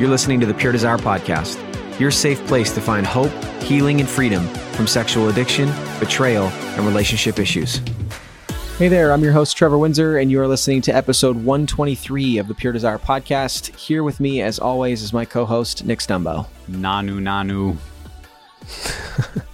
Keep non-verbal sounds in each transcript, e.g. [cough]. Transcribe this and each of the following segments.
You're listening to the Pure Desire Podcast, your safe place to find hope, healing, and freedom from sexual addiction, betrayal, and relationship issues. Hey there, I'm your host, Trevor Windsor, and you are listening to episode 123 of the Pure Desire Podcast. Here with me, as always, is my co host, Nick Stumbo. Nanu Nanu. [laughs]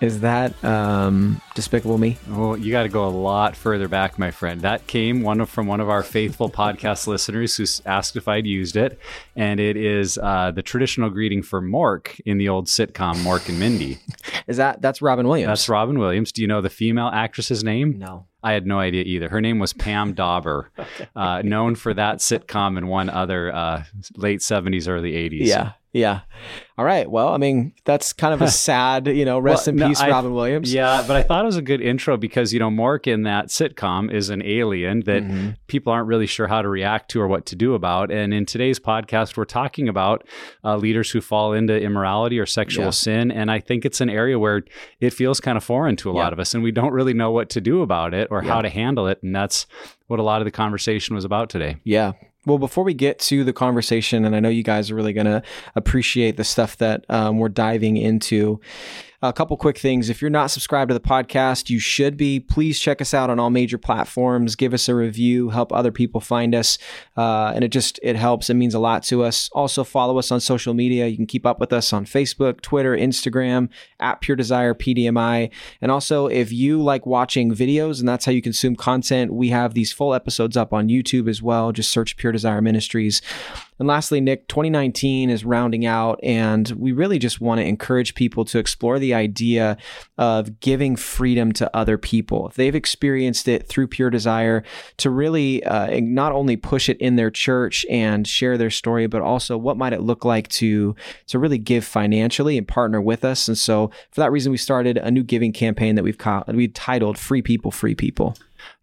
Is that um, Despicable Me? Well, you got to go a lot further back, my friend. That came one of, from one of our faithful podcast listeners who asked if I'd used it, and it is uh, the traditional greeting for Mork in the old sitcom Mork and Mindy. is that that's Robin Williams? That's Robin Williams. Do you know the female actress's name? No. I had no idea either. Her name was Pam Dawber, [laughs] okay. uh, known for that sitcom and one other uh, late 70s, early 80s. Yeah. Yeah. All right. Well, I mean, that's kind of a [laughs] sad, you know, rest well, in no, peace, I, Robin Williams. Yeah, but I thought it was a good intro because, you know, Mork in that sitcom is an alien that mm-hmm. people aren't really sure how to react to or what to do about. And in today's podcast, we're talking about uh, leaders who fall into immorality or sexual yeah. sin. And I think it's an area where it feels kind of foreign to a yeah. lot of us and we don't really know what to do about it or yeah. how to handle it. And that's what a lot of the conversation was about today. Yeah. Well, before we get to the conversation, and I know you guys are really going to appreciate the stuff that um, we're diving into, a couple quick things. If you're not subscribed to the podcast, you should be. Please check us out on all major platforms. Give us a review, help other people find us, uh, and it just it helps. It means a lot to us. Also, follow us on social media. You can keep up with us on Facebook, Twitter, Instagram at Pure Desire PDMI. And also, if you like watching videos and that's how you consume content, we have these full episodes up on YouTube as well. Just search Pure Desire Ministries. And lastly, Nick, 2019 is rounding out, and we really just want to encourage people to explore the idea of giving freedom to other people. If they've experienced it through pure desire, to really uh, not only push it in their church and share their story, but also what might it look like to to really give financially and partner with us. And so, for that reason, we started a new giving campaign that we've called we titled "Free People, Free People."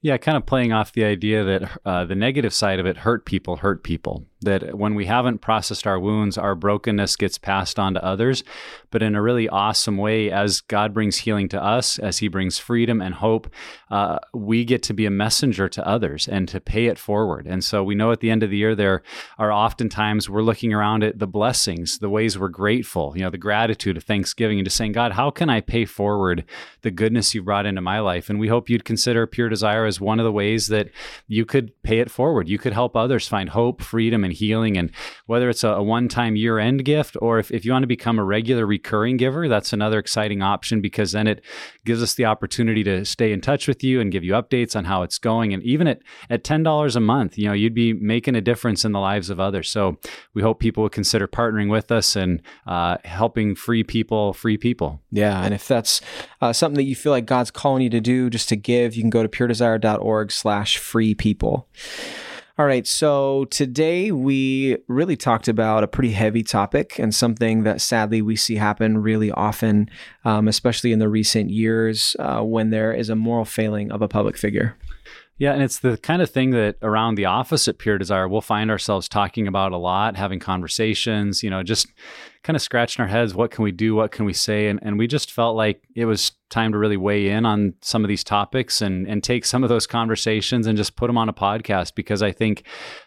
Yeah, kind of playing off the idea that uh, the negative side of it hurt people, hurt people that when we haven't processed our wounds, our brokenness gets passed on to others, but in a really awesome way, as God brings healing to us, as He brings freedom and hope, uh, we get to be a messenger to others and to pay it forward. And so we know at the end of the year, there are oftentimes we're looking around at the blessings, the ways we're grateful, you know, the gratitude of thanksgiving, and just saying, God, how can I pay forward the goodness you brought into my life? And we hope you'd consider Pure Desire as one of the ways that you could pay it forward. You could help others find hope, freedom, and healing. And whether it's a, a one time year end gift or if, if you want to become a regular recurring giver, that's another exciting option because then it gives us the opportunity to stay in touch with you and give you updates on how it's going. And even at, at $10 a month, you know, you'd be making a difference in the lives of others. So we hope people will consider partnering with us and uh, helping free people, free people. Yeah. And if that's uh, something that you feel like God's calling you to do, just to give, you can go to puredesire.org slash free people. All right, so today we really talked about a pretty heavy topic and something that sadly we see happen really often, um, especially in the recent years uh, when there is a moral failing of a public figure. Yeah, and it's the kind of thing that around the office at Pure Desire, we'll find ourselves talking about a lot, having conversations, you know, just kind of scratching our heads. What can we do? What can we say? And, and we just felt like it was time to really weigh in on some of these topics and, and take some of those conversations and just put them on a podcast because I think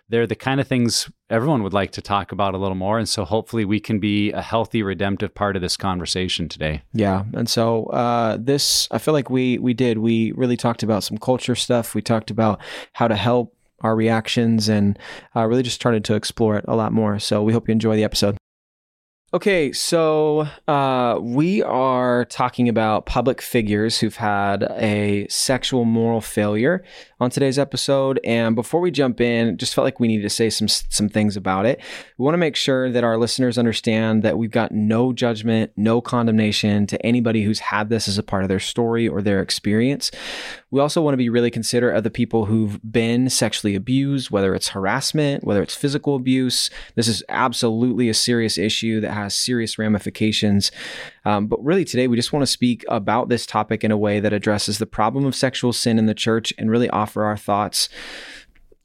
they're the kind of things everyone would like to talk about a little more. And so hopefully we can be a healthy, redemptive part of this conversation today. Yeah. And so uh, this, I feel like we we did. We really talked about some culture stuff. We talked about how to help our reactions and uh, really just started to explore it a lot more. So we hope you enjoy the episode. Okay, so uh, we are talking about public figures who've had a sexual moral failure on today's episode. And before we jump in, just felt like we needed to say some some things about it. We want to make sure that our listeners understand that we've got no judgment, no condemnation to anybody who's had this as a part of their story or their experience. We also want to be really considerate of the people who've been sexually abused, whether it's harassment, whether it's physical abuse. This is absolutely a serious issue that has serious ramifications. Um, but really, today, we just want to speak about this topic in a way that addresses the problem of sexual sin in the church and really offer our thoughts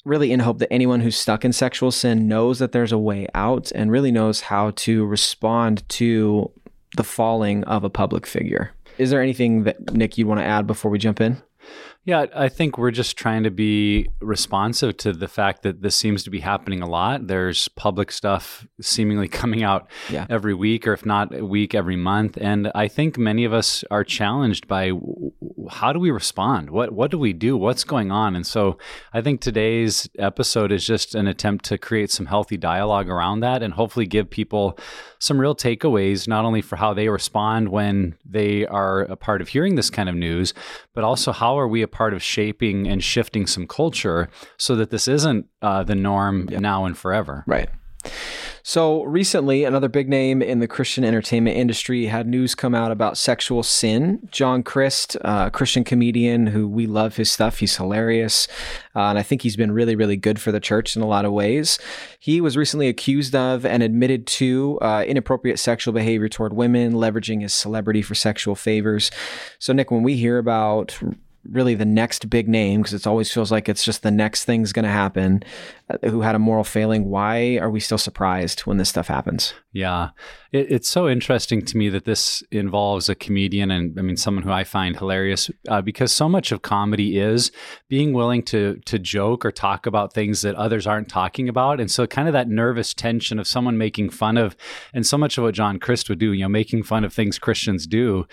really in hope that anyone who's stuck in sexual sin knows that there's a way out and really knows how to respond to the falling of a public figure. Is there anything that Nick you want to add before we jump in? Yeah, I think we're just trying to be responsive to the fact that this seems to be happening a lot. There's public stuff seemingly [laughs] coming out yeah. every week, or if not a week, every month. And I think many of us are challenged by how do we respond? What what do we do? What's going on? And so I think today's episode is just an attempt to create some healthy dialogue around that and hopefully give people some real takeaways, not only for how they respond when they are a part of hearing this kind of news, but also how are we a part of shaping and shifting some culture so that this isn't uh, the norm now and forever. Right. So recently, another big name in the Christian entertainment industry had news come out about sexual sin. John Crist, a Christian comedian who we love his stuff. He's hilarious. Uh, and I think he's been really, really good for the church in a lot of ways. He was recently accused of and admitted to uh, inappropriate sexual behavior toward women, leveraging his celebrity for sexual favors. So, Nick, when we hear about really the next big name because it always feels like it's just the next thing's going to happen uh, who had a moral failing. Why are we still surprised when this stuff happens? Yeah. It, it's so interesting to me that this involves a comedian and i mean someone who i find hilarious uh, because so much of comedy is being willing to to joke or talk about things that others aren't talking about. And so kind of that nervous tension of someone making fun of and so much of what john crist would do you know making fun of things christians do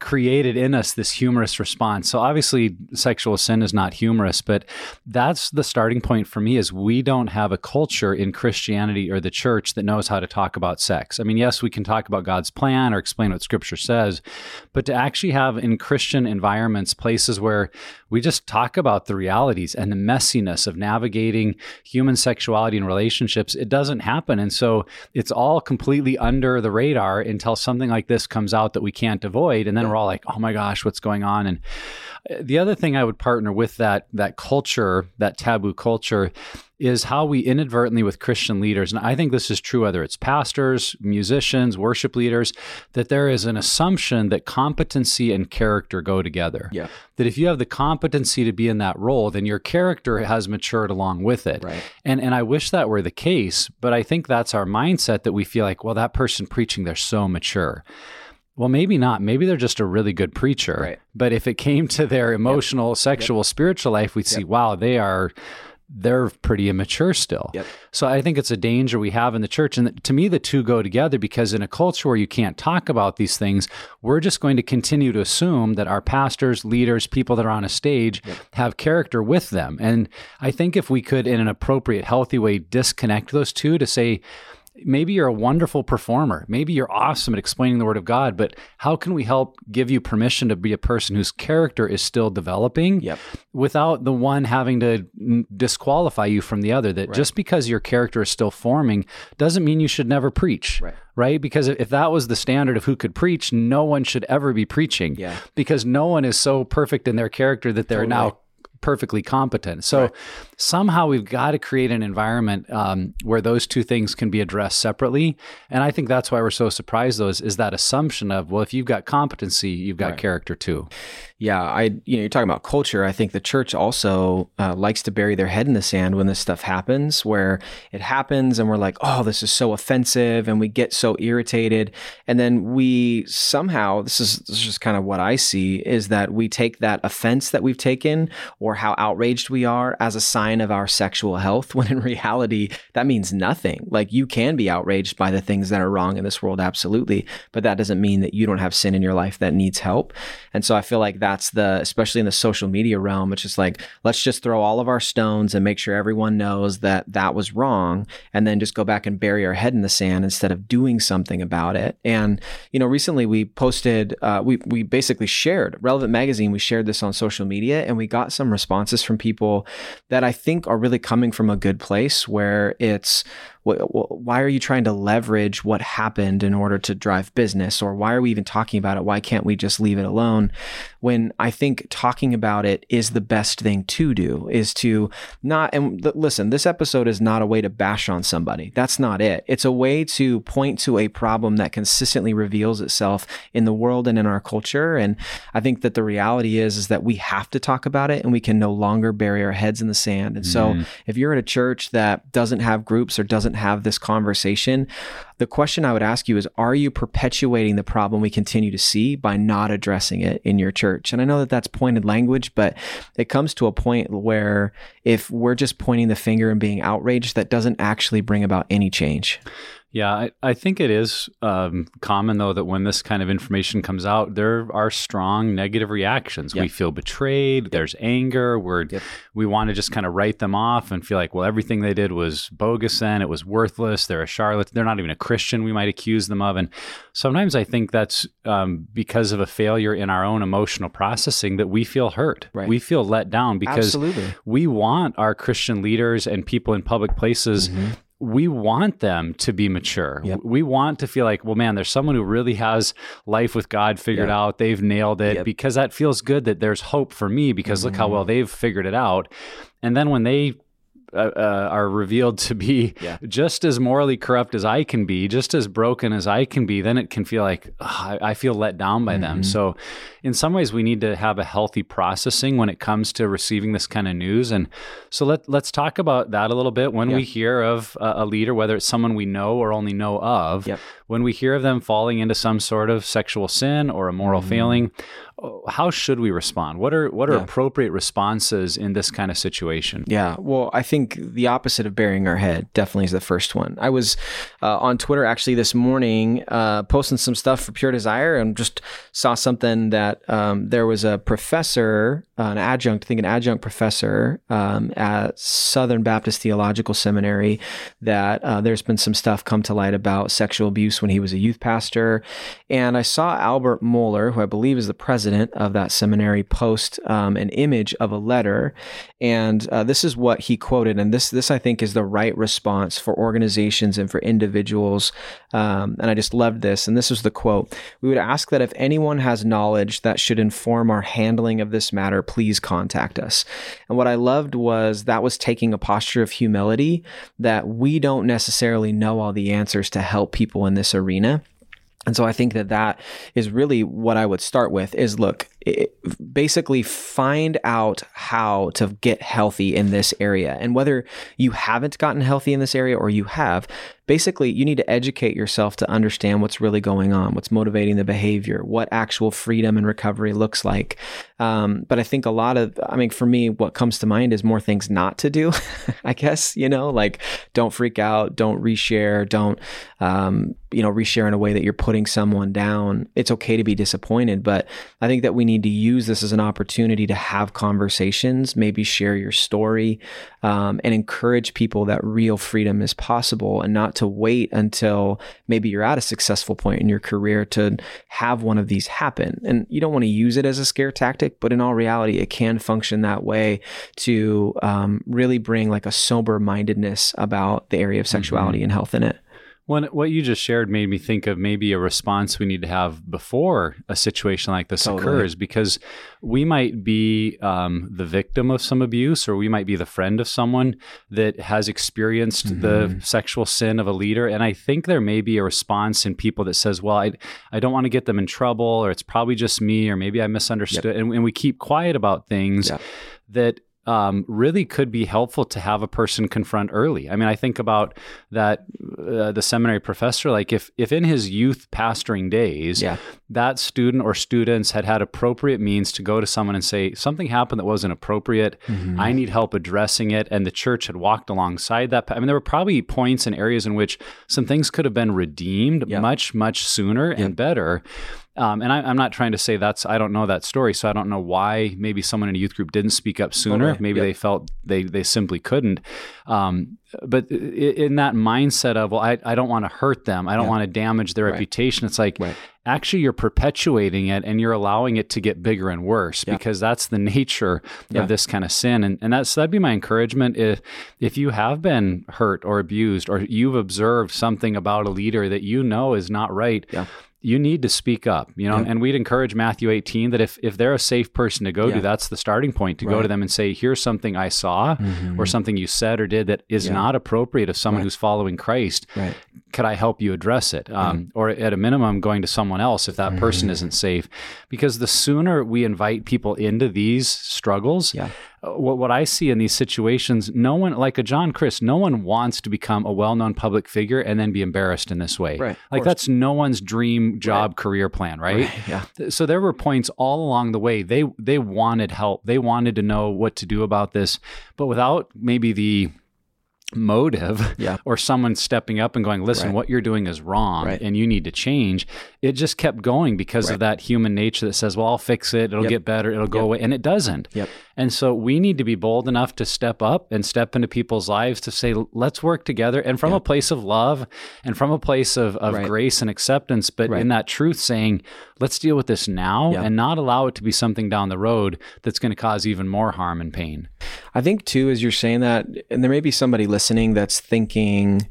created in us this humorous response. So obviously sexual sin is not humorous, but that's the starting point for me is we don't have a culture in Christianity or the church that knows how to talk about sex. I mean, yes, we can talk about God's plan or explain what scripture says, but to actually have in Christian environments places where we just talk about the realities and the messiness of navigating human sexuality and relationships, it doesn't happen. And so it's all completely under the radar until something like this comes out that we can't avoid. And then we're all like, oh my gosh, what's going on? And uh, the other thing I would partner with that that culture, that taboo culture, is how we inadvertently with Christian leaders, and I think this is true whether it's pastors, musicians, worship leaders, that there is an assumption that competency and character go together. Yeah. That if you have the competency to be in that role, then your character has matured along with it. Right. And and I wish that were the case, but I think that's our mindset that we feel like, well, that person preaching, they're so mature. Well, maybe not. Maybe they're just a really good preacher. Right. But if it came to their emotional, yep. sexual, yep. spiritual life, we'd see, wow, they are they're pretty immature still. Yep. So I think it's a danger we have in the church. And to me, the two go together because in a culture where you can't talk about these things, we're just going to continue to assume that our pastors, leaders, people that are on a stage yep. have character with them. And I think if we could, in an appropriate, healthy way, disconnect those two to say, maybe you're a wonderful performer. Maybe you're awesome at explaining the word of God, but how can we help give you permission to be a person whose character is still developing yep. without the one having to disqualify you from the other? That right. just because your character is still forming doesn't mean you should never preach. Right. Right? Because if that was the standard of who could preach, no one should ever be preaching. Yeah. Because no one is so perfect in their character that they're totally. now perfectly competent. So right. Somehow we've got to create an environment um, where those two things can be addressed separately. And I think that's why we're so surprised. Those is, is that assumption of well, if you've got competency, you've got right. character too. Yeah, I you know you're talking about culture. I think the church also uh, likes to bury their head in the sand when this stuff happens, where it happens and we're like, oh, this is so offensive, and we get so irritated, and then we somehow this is this is just kind of what I see is that we take that offense that we've taken or how outraged we are as a sign of our sexual health, [laughs] when in reality that means nothing. Like you can be outraged by the things that are wrong in this world, absolutely, but that doesn't mean that you don't have sin in your life that needs help. And so I feel like that's the especially in the social media realm it's just like let's just throw all of our stones and make sure everyone knows that that was wrong and then just go back and bury our head in the sand instead of doing something about it and you know recently we posted uh, we, we basically shared relevant magazine we shared this on social media and we got some responses from people that i think are really coming from a good place where it's why are you trying to leverage what happened in order to drive business? Or why are we even talking about it? Why can't we just leave it alone? When i think talking about it is the best thing to do is to not and listen this episode is not a way to bash on somebody. That's not it. It's a way to point to a problem that consistently reveals itself in the world and in our culture. And i think that the reality is is that we have to talk about it and we can no longer bury our heads in the sand. And so mm. if you're at a church that doesn't have groups or doesn't have this conversation, the question I would ask you is Are you perpetuating the problem we continue to see by not addressing it in your church? And I know that that's pointed language, but it comes to a point where if we're just pointing the finger and being outraged, that doesn't actually bring about any change. Yeah, I, I think it is um, common though that when this kind of information comes out, there are strong negative reactions. Yep. We feel betrayed. Yep. There's anger. We're yep. we want to just kind of write them off and feel like, well, everything they did was bogus. Then it was worthless. They're a charlatan. They're not even a Christian. We might accuse them of. And sometimes I think that's um, because of a failure in our own emotional processing that we feel hurt. Right. We feel let down because Absolutely. we want our Christian leaders and people in public places. Mm-hmm we want them to be mature. Yep. We want to feel like, well, man, there's someone who really has life with God figured yep. out. They've nailed it yep. because that feels good that there's hope for me because mm-hmm. look how well mm-hmm. they've figured it out. And then when they uh, uh, are revealed to be yeah. just as morally corrupt as I can be, just as broken as I can be, then it can feel like ugh, I, I, feel let down by mm-hmm. them. So, in some ways, we need to have a healthy processing when it comes to receiving this kind of news. And so, let let's talk about that a little bit. When yeah. we hear of a, a, leader, whether it's someone we know or only know of, yep. when we hear of them falling into some sort of sexual sin or a moral mm-hmm. failing, how should we respond? What are what are yeah. appropriate responses in this kind of situation? Yeah, well, I think the opposite of burying our head definitely is the first one. I was uh, on Twitter actually this morning uh, posting some stuff for Pure Desire and just saw something that um, there was a professor, uh, an adjunct, I think an adjunct professor um, at Southern Baptist Theological Seminary, that uh, there's been some stuff come to light about sexual abuse when he was a youth pastor, and I saw Albert Mohler, who I believe is the president president of that seminary post um, an image of a letter, and uh, this is what he quoted. And this this I think is the right response for organizations and for individuals. Um, and I just loved this. And this was the quote: "We would ask that if anyone has knowledge that should inform our handling of this matter, please contact us." And what I loved was that was taking a posture of humility that we don't necessarily know all the answers to help people in this arena. And so I think that that is really what I would start with is look, basically find out how to get healthy in this area. And whether you haven't gotten healthy in this area or you have, basically you need to educate yourself to understand what's really going on, what's motivating the behavior, what actual freedom and recovery looks like. Um, but I think a lot of, I mean, for me, what comes to mind is more things not to do, [laughs] I guess, you know, like don't freak out, don't reshare, don't, um, you know, reshare in a way that you're putting someone down. It's okay to be disappointed, but I think that we need to use this as an opportunity to have conversations, maybe share your story, um, and encourage people that real freedom is possible and not to wait until maybe you're at a successful point in your career to have one of these happen. And you don't want to use it as a scare tactic, but in all reality, it can function that way to um, really bring like a sober mindedness about the area of sexuality mm-hmm. and health in it. Well, what you just shared made me think of maybe a response we need to have before a situation like this Totally. occurs, because we might be um, the victim of some abuse, or we might be the friend of someone that has experienced the Mhm. sexual sin of a leader. And I think there may be a response in people that says, "Well, I I don't want to get them in trouble, or it's probably just me, or maybe I misunderstood," and, and we keep quiet about things that um, really could be helpful to have a person confront early. I mean, I think about that uh, the seminary professor, like if if in his youth pastoring days, Yeah. that student or students had had appropriate means to go to someone and say something happened that wasn't appropriate. Mhm. I need help addressing it, and the church had walked alongside that. I mean, there were probably points and areas in which some things could have been redeemed Yeah. much, much sooner Yeah. and better. Um, and I, I'm not trying to say that's I don't know that story, so I don't know why maybe someone in a youth group didn't speak up sooner. Totally. Maybe Yep. they felt they they simply couldn't. Um, but in that mindset of well, I, I don't want to hurt them, I don't Yeah. want to damage their Right. reputation. It's like Right. actually you're perpetuating it and you're allowing it to get bigger and worse Yeah. because that's the nature Yeah. of this kind of sin. And and that's that'd be my encouragement if if you have been hurt or abused or you've observed something about a leader that you know is not right. You need to speak up, you know, Yeah. and we'd encourage Matthew 18 that if, if they're a safe person to go Yeah. to, that's the starting point to go to them and say, here's something I saw Mhm. or something you said or did that is Yeah. not appropriate of someone Right. who's following Christ Right. Could I help you address it? Um, Or at a minimum, going to someone else if that person Mhm. isn't safe. Because the sooner we invite people into these struggles, Yeah. uh, what, what I see in these situations, no one, like a John Crist, no one wants to become a well known public figure and then be embarrassed in this way. Right, Like that's no one's dream job career plan, right? Yeah. so there were points all along the way they they wanted help they wanted to know what to do about this but without maybe the motive Yeah. [laughs] or someone stepping up and going listen Right. what you're doing is wrong Right. and you need to change it just kept going because Right. of that human nature that says well i'll fix it it'll Yep. get better it'll go away and it doesn't Yep. And so we need to be bold enough to step up and step into people's lives to say let's work together and from Yeah. a place of love and from a place of, of Right. grace and acceptance but Right. in that truth saying let's deal with this now Yeah. and not allow it to be something down the road that's going to cause even more harm and pain I think too, as you're saying that, and there may be somebody listening that's thinking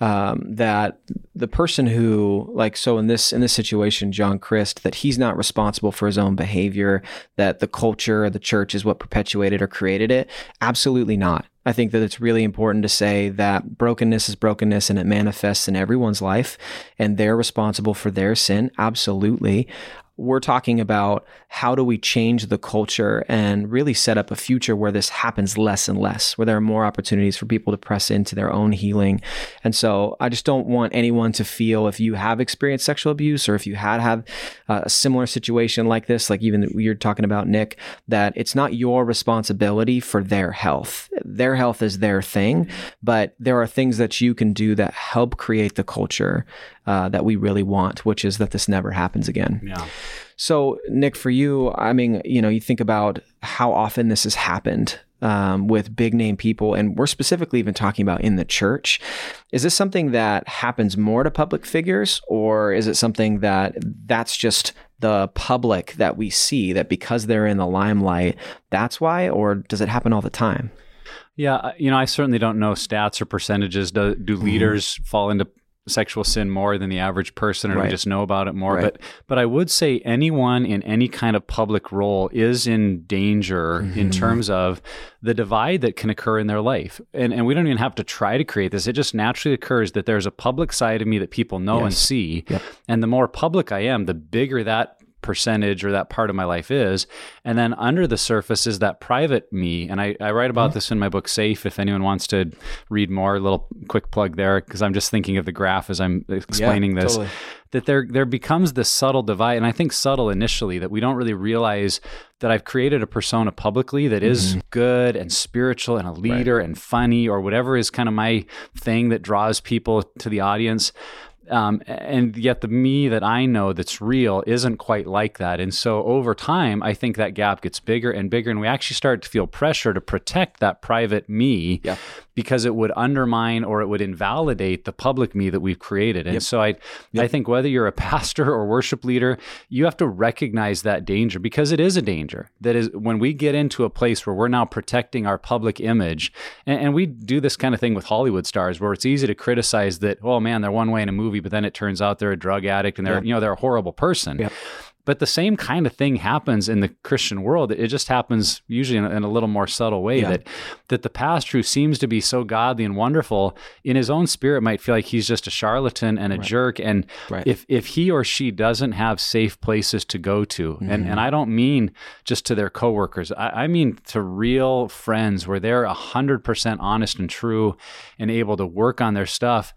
um, that the person who, like, so in this in this situation, John Crist, that he's not responsible for his own behavior, that the culture, or the church, is what perpetuated or created it. Absolutely not. I think that it's really important to say that brokenness is brokenness and it manifests in everyone's life, and they're responsible for their sin. Absolutely we're talking about how do we change the culture and really set up a future where this happens less and less, where there are more opportunities for people to press into their own healing. And so I just don't want anyone to feel if you have experienced sexual abuse or if you had had uh, a similar situation like this, like even you're talking about Nick, that it's not your responsibility for their health. Their health is their thing, but there are things that you can do that help create the culture uh, that we really want, which is that this never happens again. yeah So, Nick, for you, I mean, you know, you think about how often this has happened um, with big name people, and we're specifically even talking about in the church. Is this something that happens more to public figures, or is it something that that's just the public that we see that because they're in the limelight, that's why, or does it happen all the time? Yeah, uh, you know, I certainly don't know stats or percentages. Do, do Mm-hmm. leaders fall into sexual sin more than the average person, or Right. we just know about it more? Right. But but I would say anyone in any kind of public role is in danger in Mhm. terms of the divide that can occur in their life. And and we don't even have to try to create this. It just naturally occurs that there's a public side of me that people know and see. Yep. And the more public I am, the bigger that percentage or that part of my life is. And then under the surface is that private me. And I, I write about Mm-hmm. this in my book, Safe, if anyone wants to read more, a little quick plug there, because I'm just thinking of the graph as I'm explaining this. totally. That there there becomes this subtle divide, and I think subtle initially that we don't really realize that I've created a persona publicly that is Mm-hmm. good and spiritual and a leader and funny or whatever is kind of my thing that draws people to the audience Um, and yet the me that I know that's real isn't quite like that. And so over time, I think that gap gets bigger and bigger. And we actually start to feel pressure to protect that private me Yeah. because it would undermine or it would invalidate the public me that we've created. And so I, I think whether you're a [laughs] pastor or worship leader, you have to recognize that danger because it is a danger. That is when we get into a place where we're now protecting our public image, and, and we do this kind of thing with Hollywood stars where it's easy to criticize that, oh man, they're one way in a movie, but then it turns out they're a drug addict and they're, you know, they're a horrible person. Yeah. But the same kind of thing happens in the Christian world. It just happens usually in a, in a little more subtle way. Yeah. That that the pastor who seems to be so godly and wonderful in his own spirit might feel like he's just a charlatan and a jerk. And Right. if if he or she doesn't have safe places to go to, and mm-hmm. and I don't mean just to their coworkers, I, I mean to real friends where they're hundred percent honest and true, and able to work on their stuff,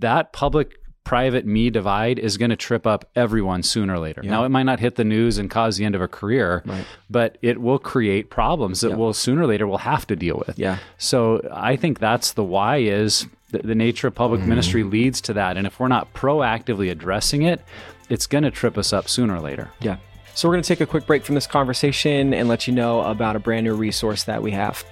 that public private me divide is going to trip up everyone sooner or later. Now, it might not hit the news and cause the end of a career, but it will create problems that will sooner or later we'll have to deal with. Yeah. So I think that's the why is the, the nature of public mm-hmm. ministry leads to that. And if we're not proactively addressing it, it's going to trip us up sooner or later. Yeah. So we're going to take a quick break from this conversation and let you know about a brand new resource that we have.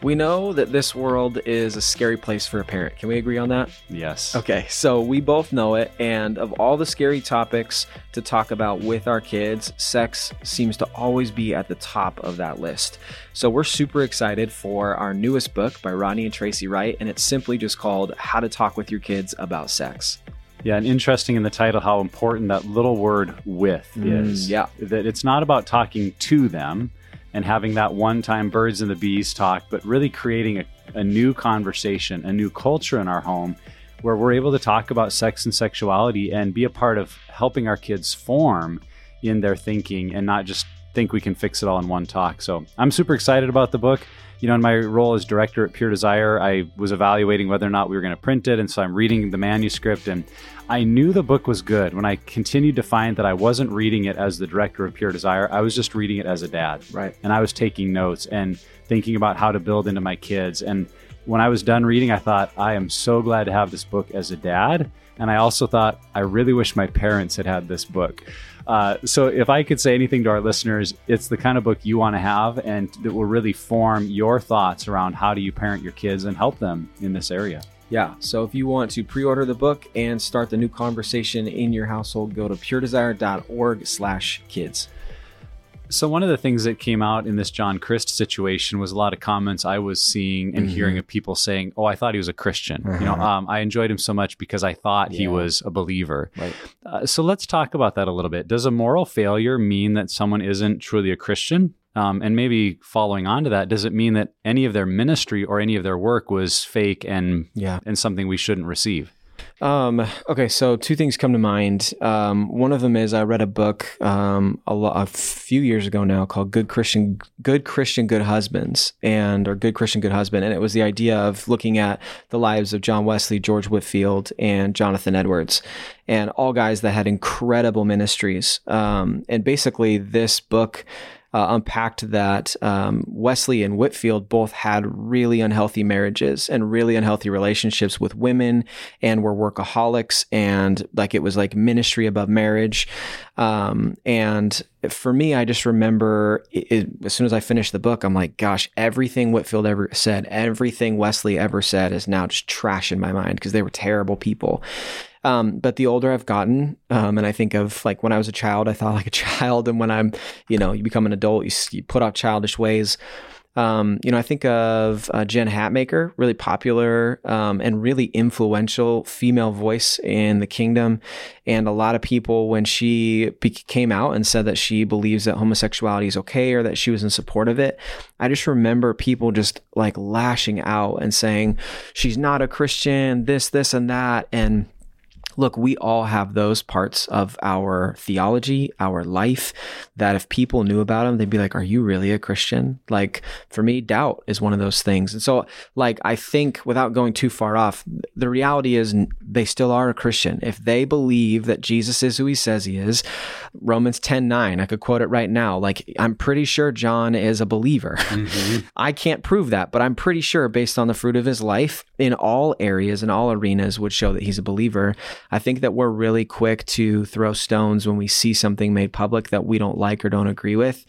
We know that this world is a scary place for a parent. Can we agree on that? Yes. Okay, so we both know it. And of all the scary topics to talk about with our kids, sex seems to always be at the top of that list. So we're super excited for our newest book by Ronnie and Tracy Wright. And it's simply just called How to Talk with Your Kids About Sex. Yeah, and interesting in the title how important that little word with mm, is. yeah. That it's not about talking to them and having that one time birds and the bees talk, but really creating a, a new conversation, a new culture in our home where we're able to talk about sex and sexuality and be a part of helping our kids form in their thinking and not just think we can fix it all in one talk. So I'm super excited about the book. You know, in my role as director at Pure Desire, I was evaluating whether or not we were going to print it. And so I'm reading the manuscript and I knew the book was good when I continued to find that I wasn't reading it as the director of Pure Desire. I was just reading it as a dad. Right. And I was taking notes and thinking about how to build into my kids. And when I was done reading, I thought, I am so glad to have this book as a dad. And I also thought, I really wish my parents had had this book. Uh, so, if I could say anything to our listeners, it's the kind of book you want to have and that will really form your thoughts around how do you parent your kids and help them in this area. Yeah. So if you want to pre-order the book and start the new conversation in your household, go to puredesire.org slash kids. So one of the things that came out in this John Crist situation was a lot of comments I was seeing and hearing of people saying, "Oh, I thought he was a Christian." You know, um, I enjoyed him so much because I thought he was a believer. Right. Uh, so let's talk about that a little bit. Does a moral failure mean that someone isn't truly a Christian? Um, and maybe following on to that, does it mean that any of their ministry or any of their work was fake and Yeah. and something we shouldn't receive? Um, okay, so two things come to mind. Um, one of them is I read a book um, a, lo- a few years ago now called "Good Christian, Good Christian, Good Husbands," and or "Good Christian, Good Husband," and it was the idea of looking at the lives of John Wesley, George Whitefield, and Jonathan Edwards, and all guys that had incredible ministries. Um, and basically, this book uh, unpacked that um, Wesley and Whitefield both had really unhealthy marriages and really unhealthy relationships with women and were workaholics and like it was like ministry above marriage. Um, and for me, I just remember it, as soon as I finished the book, I'm like, gosh, everything Whitefield ever said, everything Wesley ever said is now just trash in my mind because they were terrible people. Um, but the older I've gotten, um, and I think of like when I was a child, I thought like a [laughs] child, and when I'm, you know, you become an adult, you, you put off childish ways. Um, you know, I think of uh, Jen Hatmaker, really popular um, and really influential female voice in the kingdom. And a lot of people, when she be- came out and said that she believes that homosexuality is okay or that she was in support of it, I just remember people just like lashing out and saying, she's not a Christian, this, this, and that. And look, we all have those parts of our theology, our life, that if people knew about them, they'd be like, Are you really a Christian? Like, for me, doubt is one of those things. And so, like, I think without going too far off, the reality is they still are a Christian. If they believe that Jesus is who he says he is, Romans 10 9, I could quote it right now. Like, I'm pretty sure John is a believer. Mm-hmm. [laughs] I can't prove that, but I'm pretty sure based on the fruit of his life, in all areas and all arenas would show that he's a believer. I think that we're really quick to throw stones when we see something made public that we don't like or don't agree with.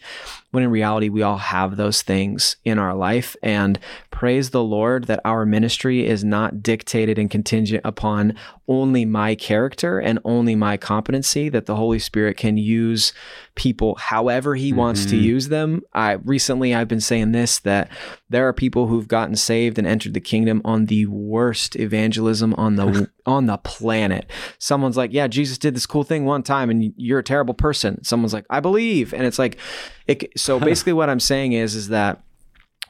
When in reality, we all have those things in our life. And praise the Lord that our ministry is not dictated and contingent upon only my character and only my competency, that the Holy Spirit can use people however he wants to Mhm. use them. I recently I've been saying this that there are people who've gotten saved and entered the kingdom on the worst evangelism on the [laughs] on the planet. Someone's like, "Yeah, Jesus did this cool thing one time and you're a terrible person." Someone's like, "I believe." And it's like it, so [laughs] basically what I'm saying is is that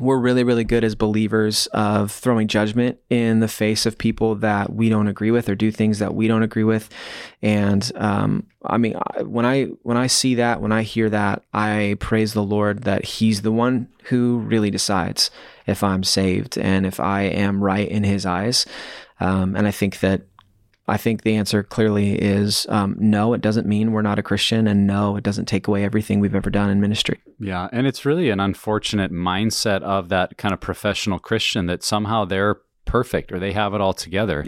we're really really good as believers of throwing judgment in the face of people that we don't agree with or do things that we don't agree with. And um, i mean when i when i see that when i hear that i praise the lord that he's the one who really decides if i'm saved and if i am right in his eyes. Um, and i think that I think the answer clearly is um, no, it doesn't mean we're not a Christian, and no, it doesn't take away everything we've ever done in ministry. Yeah, and it's really an unfortunate mindset of that kind of professional Christian that somehow they're perfect or they have it all together.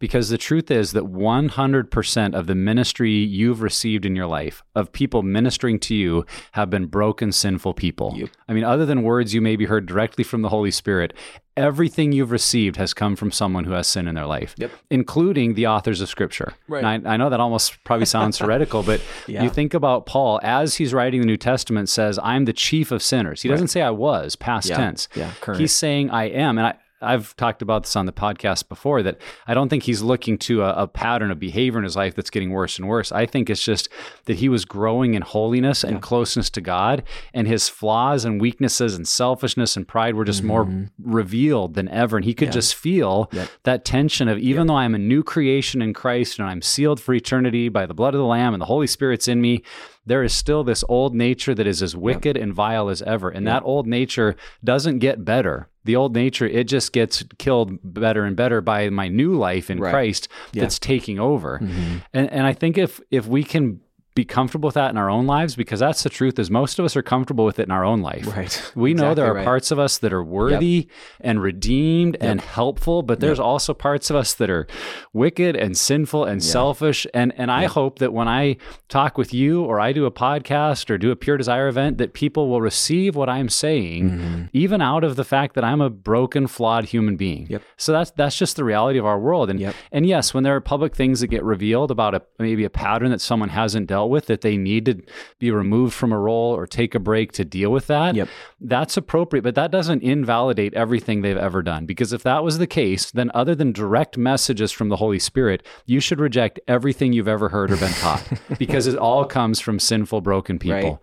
Because the truth is that 100% of the ministry you've received in your life, of people ministering to you, have been broken, sinful people. Yep. I mean, other than words you maybe heard directly from the Holy Spirit, everything you've received has come from someone who has sin in their life, Yep. including the authors of Scripture. Right. I, I know that almost probably sounds [laughs] heretical, but Yeah. you think about Paul as he's writing the New Testament says, I'm the chief of sinners. He doesn't say I was, past Yeah. tense. Yeah, current. He's saying I am. And I, I've talked about this on the podcast before that I don't think he's looking to a, a pattern of behavior in his life that's getting worse and worse. I think it's just that he was growing in holiness and closeness to God, and his flaws and weaknesses and selfishness and pride were just more mm-hmm. revealed than ever. And he could just feel Yep. that tension of even though I'm a new creation in Christ and I'm sealed for eternity by the blood of the Lamb and the Holy Spirit's in me, there is still this old nature that is as wicked and vile as ever. And that old nature doesn't get better. The old nature, it just gets killed better and better by my new life in Right. Christ Yeah. that's taking over. Mhm. And and I think if if we can be comfortable with that in our own lives, because that's the truth, is most of us are comfortable with it in our own life. Right. [laughs] We know there are right. parts of us that are worthy and redeemed and helpful, but there's also parts of us that are wicked and sinful and selfish. And and I hope that when I talk with you or I do a podcast or do a pure desire event, that people will receive what I'm saying, Mm-hmm. even out of the fact that I'm a broken, flawed human being. Yep. So that's that's just the reality of our world. And Yep. and yes, when there are public things that get revealed about a maybe a pattern that someone hasn't dealt with, that they need to be removed from a role or take a break to deal with that, Yep. that's appropriate. But that doesn't invalidate everything they've ever done. Because if that was the case, then other than direct messages from the Holy Spirit, you should reject everything you've ever heard or been taught. [laughs] because it all comes from sinful, broken people. Right.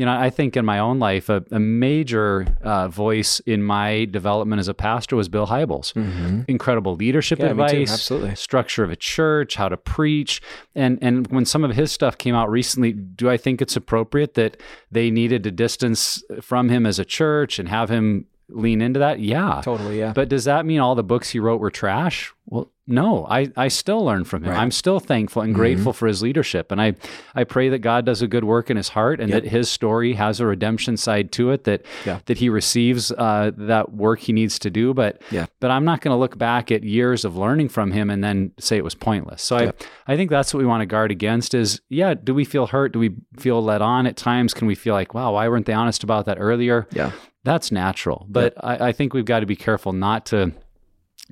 You know, I think in my own life, a, a major uh, voice in my development as a pastor was Bill Hybels. Incredible leadership Mm-hmm. Yeah, advice, Absolutely. structure of a church, how to preach, and and when some of his stuff came out recently, do I think it's appropriate that they needed to distance from him as a church and have him lean into that? Yeah, Totally. Yeah. but does that mean all the books he wrote were trash? Well, no. I, I still learn from him. Right. Mm-hmm. I'm still thankful and grateful for his leadership. And I, I pray that God does a good work in his heart and Yep. that his story has a redemption side to it, that Yeah. that he receives uh, that work he needs to do. But Yeah. but I'm not going to look back at years of learning from him and then say it was pointless. So Yep. I, I think that's what we want to guard against is, yeah, do we feel hurt? Do we feel let on at times? Can we feel like, wow, why weren't they honest about that earlier? yeah. That's natural. But I, I think we've got to be careful not to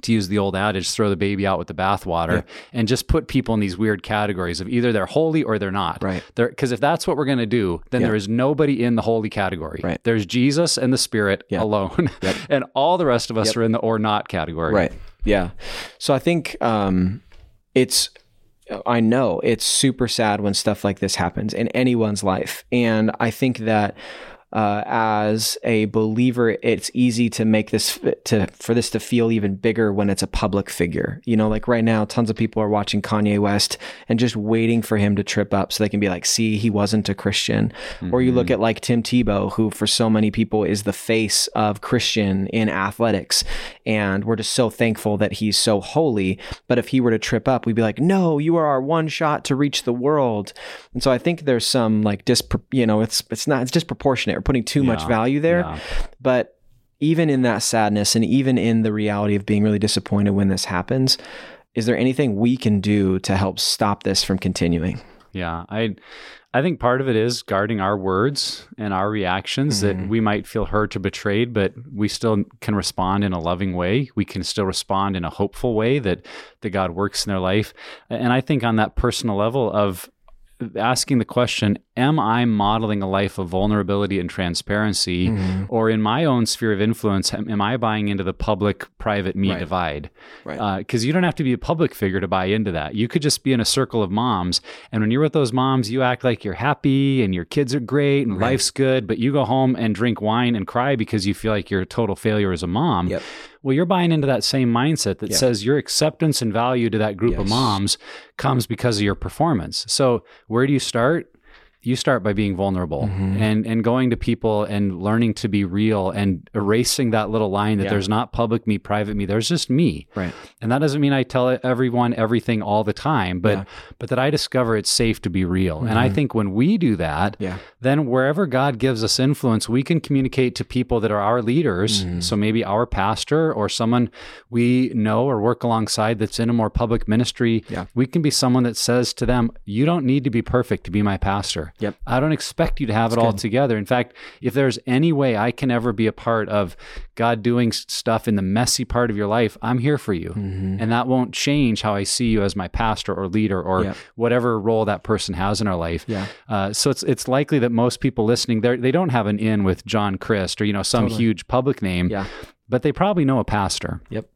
to use the old adage, throw the baby out with the bathwater and just put people in these weird categories of either they're holy or they're not. Right. Because if that's what we're going to do, then Yeah. there is nobody in the holy category. Right. There's Jesus and the Spirit Yeah. alone. Yep. [laughs] and all the rest of us Yep. are in the or not category. Right. Yeah. So I think um, it's, I know it's super sad when stuff like this happens in anyone's life. And I think that uh, as a believer, it's easy to make this to for this to feel even bigger when it's a public figure. You know, like right now, tons of people are watching Kanye West and just waiting for him to trip up so they can be like, "See, he wasn't a Christian." Or you look at like Tim Tebow, who for so many people is the face of Christian in athletics, and we're just so thankful that he's so holy. But if he were to trip up, we'd be like, "No, you are our one shot to reach the world." And so I think there's some like dispro- you know, it's it's not it's disproportionate. Putting too much value there, yeah. but even in that sadness and even in the reality of being really disappointed when this happens, is there anything we can do to help stop this from continuing? Yeah, I I think part of it is guarding our words and our reactions Mm-hmm. that we might feel hurt or betrayed, but we still can respond in a loving way. We can still respond in a hopeful way that that God works in their life. And I think on that personal level of asking the question, am I modeling a life of vulnerability and transparency Mm-hmm. or in my own sphere of influence am, am I buying into the public private me Right. divide? Right. because you don't have to be a public figure to buy into that. You could just be in a circle of moms, and when you're with those moms, you act like you're happy and your kids are great and life's good, but you go home and drink wine and cry because you feel like you're a total failure as a mom. Yep. Well, you're buying into that same mindset that Yeah. says your acceptance and value to that group of moms comes because of your performance. So, where do you start? You start by being vulnerable Mm-hmm. and and going to people and learning to be real and erasing that little line that Yeah. there's not public me, private me. There's just me. Right. And that doesn't mean I tell everyone everything all the time, but Yeah. Mm-hmm. but that I discover it's safe to be real. And I think when we do that, Yeah. then wherever God gives us influence, we can communicate to people that are our leaders. Mm-hmm. So maybe our pastor or someone we know or work alongside that's in a more public ministry. Yeah. We can be someone that says to them, "You don't need to be perfect to be my pastor. Yep. I don't expect you to have it all together. In fact, if there's any way I can ever be a part of God doing stuff in the messy part of your life, I'm here for you. Mm-hmm. And that won't change how I see you as my pastor or leader or Yep. whatever role that person has in our life. Yeah. Uh, so it's it's likely that most people listening they they don't have an in with John Crist or you know some Totally. huge public name, Yeah. but they probably know a pastor Yep.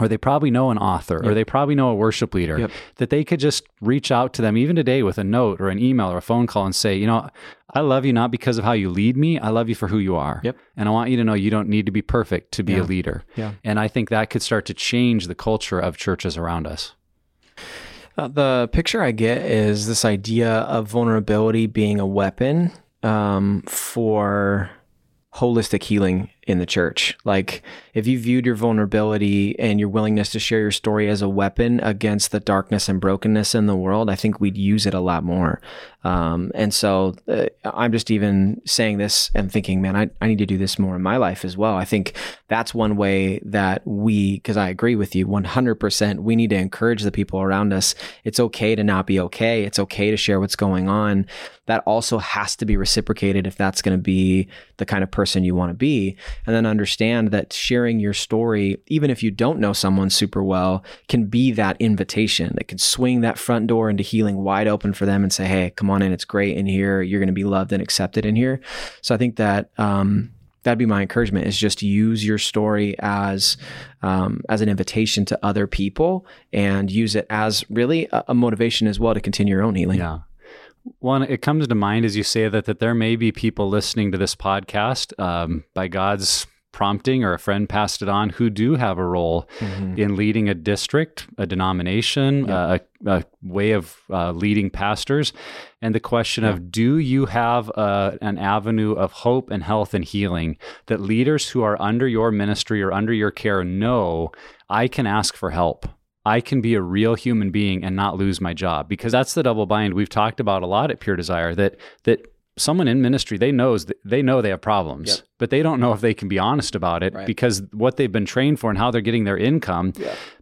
Or they probably know an author or they probably know a worship leader Yep. that they could just reach out to them even today with a note or an email or a phone call and say, you know, I love you not because of how you lead me, I love you for who you are. Yep. And I want you to know you don't need to be perfect to be Yeah. a leader. Yeah. And I think that could start to change the culture of churches around us. Uh, the picture I get is this idea of vulnerability being a weapon um, for holistic healing in the church. Like, if you viewed your vulnerability and your willingness to share your story as a weapon against the darkness and brokenness in the world, I think we'd use it a lot more. Um, and so uh, I'm just even saying this and thinking, man, I, I need to do this more in my life as well. I think that's one way that we, because I agree with you 100%, we need to encourage the people around us. It's okay to not be okay. It's okay to share what's going on. That also has to be reciprocated if that's going to be the kind of person you want to be. And then understand that sharing your story, even if you don't know someone super well, can be that invitation that can swing that front door into healing wide open for them and say, hey, come on in. It's great in here. You're going to be loved and accepted in here. So I think that, um, that'd be my encouragement is just use your story as um, as an invitation to other people and use it as really a, a motivation as well to continue your own healing Yeah. One, it comes to mind as you say that that there may be people listening to this podcast um, by God's prompting or a friend passed it on who do have a role in leading a district, a denomination, uh, a, a way of uh, leading pastors, and the question of do you have uh, an avenue of hope and health and healing that leaders who are under your ministry or under your care know I can ask for help. I can be a real human being and not lose my job because that's the double bind we've talked about a lot at Pure Desire that that someone in ministry they knows that they know they have problems Yep. but they don't know if they can be honest about it Right. because what they've been trained for and how they're getting their income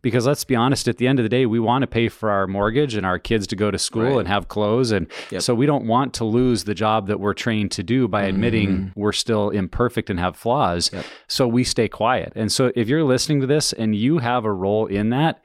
because let's be honest at the end of the day we want to pay for our mortgage and our kids to go to school Right. and have clothes and Yep. so we don't want to lose the job that we're trained to do by mm-hmm. admitting we're still imperfect and have flaws Yep. so we stay quiet and so if you're listening to this and you have a role in that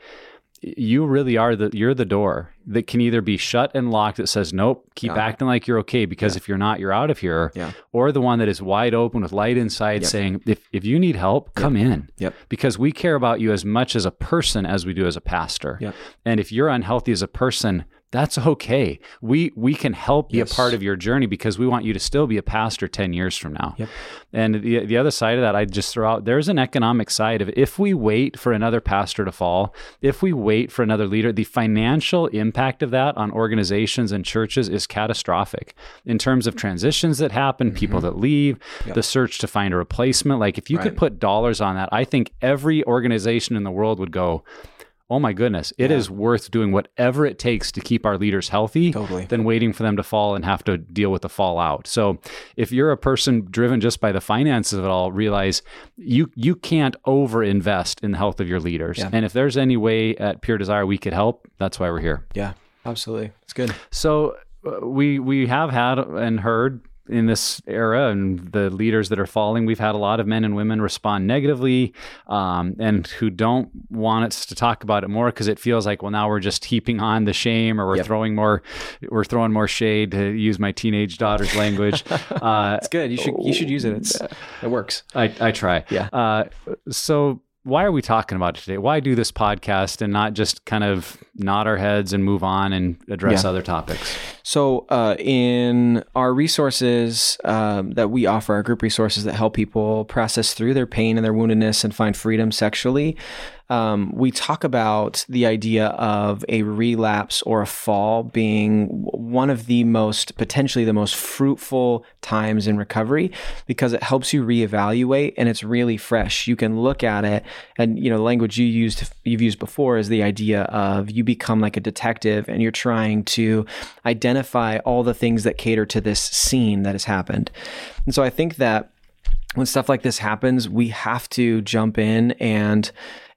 you really are the you're the door that can either be shut and locked that says nope keep Yeah. acting like you're okay because if you're not you're out of here Yeah. or the one that is wide open with light inside Yep. saying if, if you need help come in Yep. because we care about you as much as a person as we do as a pastor Yep. and if you're unhealthy as a person that's okay we we can help be Yes. a part of your journey because we want you to still be a pastor 10 years from now Yep. and the, the other side of that i'd just throw out there's an economic side of it if we wait for another pastor to fall if we wait for another leader the financial impact of that on organizations and churches is catastrophic in terms of transitions that happen people mm-hmm. that leave Yep. the search to find a replacement like if you could put dollars on that i think every organization in the world would go oh my goodness, it Yeah. is worth doing whatever it takes to keep our leaders healthy Totally. than waiting for them to fall and have to deal with the fallout. So if you're a person driven just by the finances of it all, realize you you can't over invest in the health of your leaders. Yeah. And if there's any way at Pure Desire we could help, that's why we're here. Yeah, absolutely. It's good. So uh, we we have had and heard in this era and the leaders that are falling, we've had a lot of men and women respond negatively um, and who don't want us to talk about it more because it feels like, well, now we're just heaping on the shame or we're Yep. throwing more, we're throwing more shade to use my teenage daughter's language. [laughs] uh, It's good. You should you should use it. It's it works. I, I try. Yeah. Uh, so why are we talking about it today? Why do this podcast and not just kind of nod our heads and move on and address Yeah. other topics? So, uh, in our resources um, that we offer, our group resources that help people process through their pain and their woundedness and find freedom sexually, um, we talk about the idea of a relapse or a fall being one of the most potentially the most fruitful times in recovery because it helps you reevaluate and it's really fresh. You can look at it, and you know the language you used you've used before is the idea of you become like a detective and you're trying to identify all the things that cater to this scene that has happened. And so I think that when stuff like this happens, we have to jump in and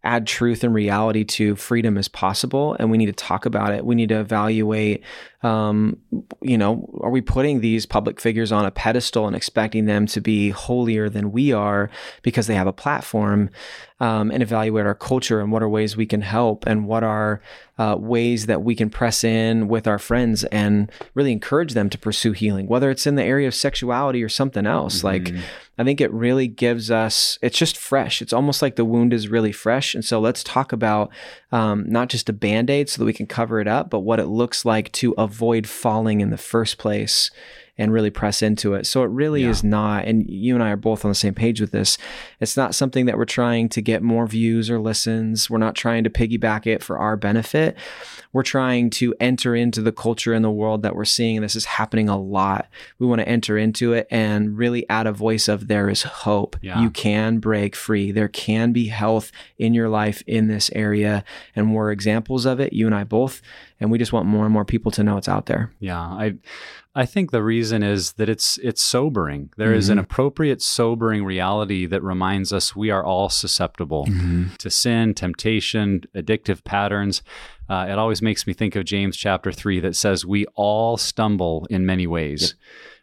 add truth and reality to freedom as possible. And we need to talk about it. We need to evaluate, um, you know, are we putting these public figures on a pedestal and expecting them to be holier than we are because they have a platform? Um, and evaluate our culture and what are ways we can help and what are uh, ways that we can press in with our friends and really encourage them to pursue healing, whether it's in the area of sexuality or something else. Like, I think it really gives us, it's just fresh. It's almost like the wound is really fresh. And so let's talk about um, not just a band aid so that we can cover it up, but what it looks like to avoid falling in the first place and really press into it. So it really Yeah. is not, and you and I are both on the same page with this. It's not something that we're trying to get more views or listens. We're not trying to piggyback it for our benefit. We're trying to enter into the culture and the world that we're seeing. And this is happening a lot. We want to enter into it and really add a voice of there is hope. Yeah. You can break free. There can be health in your life in this area. And we're examples of it, you and I both. And we just want more and more people to know it's out there. Yeah, I I think the reason is that it's it's sobering. There is an mm-hmm. appropriate sobering reality that reminds us we are all susceptible mm-hmm. to sin, temptation, addictive patterns. Uh, it always makes me think of James chapter three that says we all stumble in many ways.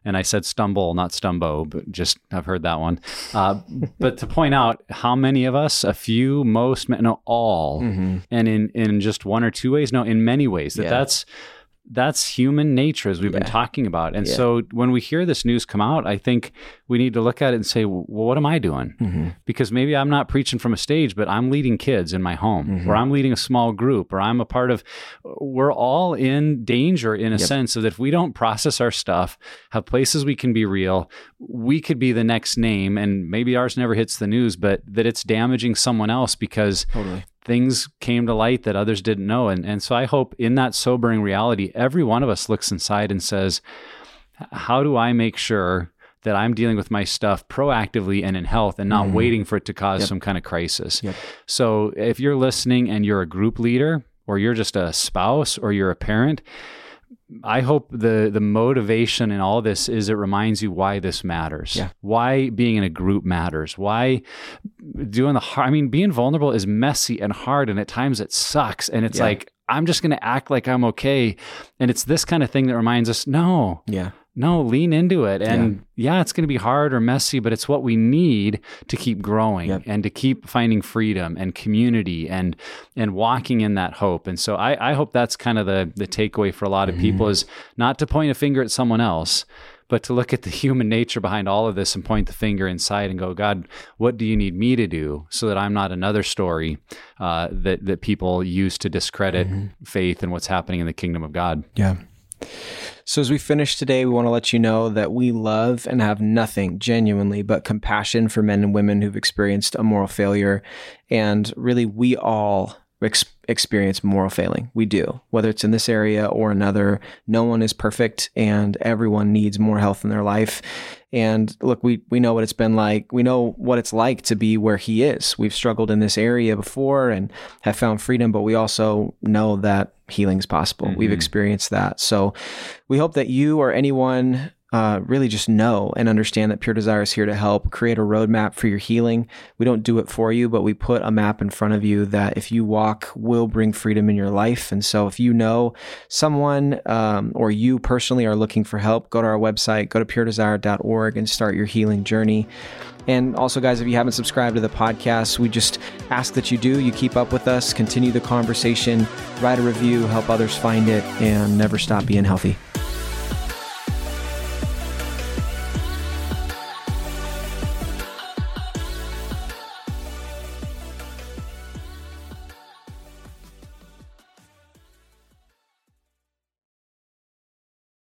And I said stumble, not stumbo, but just I've heard that one. Uh, but to point out how many of us, a few, most, no, all, and in in just one or two ways, no, in many ways. That Yeah. that's that's human nature as we've been talking about. And Yeah. so when we hear this news come out, I think we need to look at it and say, well, what am I doing? Mm-hmm. Because maybe I'm not preaching from a stage, but I'm leading kids in my home, Mm-hmm. or I'm leading a small group, or I'm a part of. We're all in danger in a sense of that if we don't process our stuff, have places we can be real, we could be the next name, and maybe ours never hits the news, but that it's damaging someone else because Totally. Things came to light that others didn't know. And, and so I hope in that sobering reality, every one of us looks inside and says, How do I make sure that I'm dealing with my stuff proactively and in health and not mm-hmm. waiting for it to cause some kind of crisis? Yep. So if you're listening and you're a group leader, or you're just a spouse, or you're a parent, I hope the the motivation in all this is it reminds you why this matters. Yeah. Why being in a group matters. Why doing the hard I mean being vulnerable is messy and hard and at times it sucks and it's Yeah. like I'm just going to act like I'm okay and it's this kind of thing that reminds us no. Yeah. No, lean into it. And yeah, it's going to be hard or messy, but it's what we need to keep growing Yep. and to keep finding freedom and community and and walking in that hope. And so I, I hope that's kind of the the takeaway for a lot of people is not to point a finger at someone else, but to look at the [laughs] human nature behind all of this and point the finger inside and go, God, what do you need me to do so that I'm not another story uh, that that people use to discredit faith and what's happening in the kingdom of God? Yeah. So, as we finish today, we want to let you know that we love and have nothing genuinely but compassion for men and women who've experienced a moral failure. And really, we all ex- experience moral failing. We do, whether it's in this area or another. No one is perfect, and everyone needs more health in their life. And look, we we know what it's been like. We know what it's like to be where he is. We've struggled in this area before and have found freedom, but we also know that healing is possible. Mm-hmm. We've experienced that. So we hope that you or anyone uh, really just know and understand that Pure Desire is here to help create a roadmap for your healing. We don't do it for you, but we put a map in front of you that if you walk will bring freedom in your life. And so if you know someone um, or you personally are looking for help, go to our website, go to puredesire.org and start your healing journey. And also, guys, if you haven't subscribed to the podcast, we just ask that you do. You keep up with us, continue the conversation, write a review, help others find it, and never stop being healthy.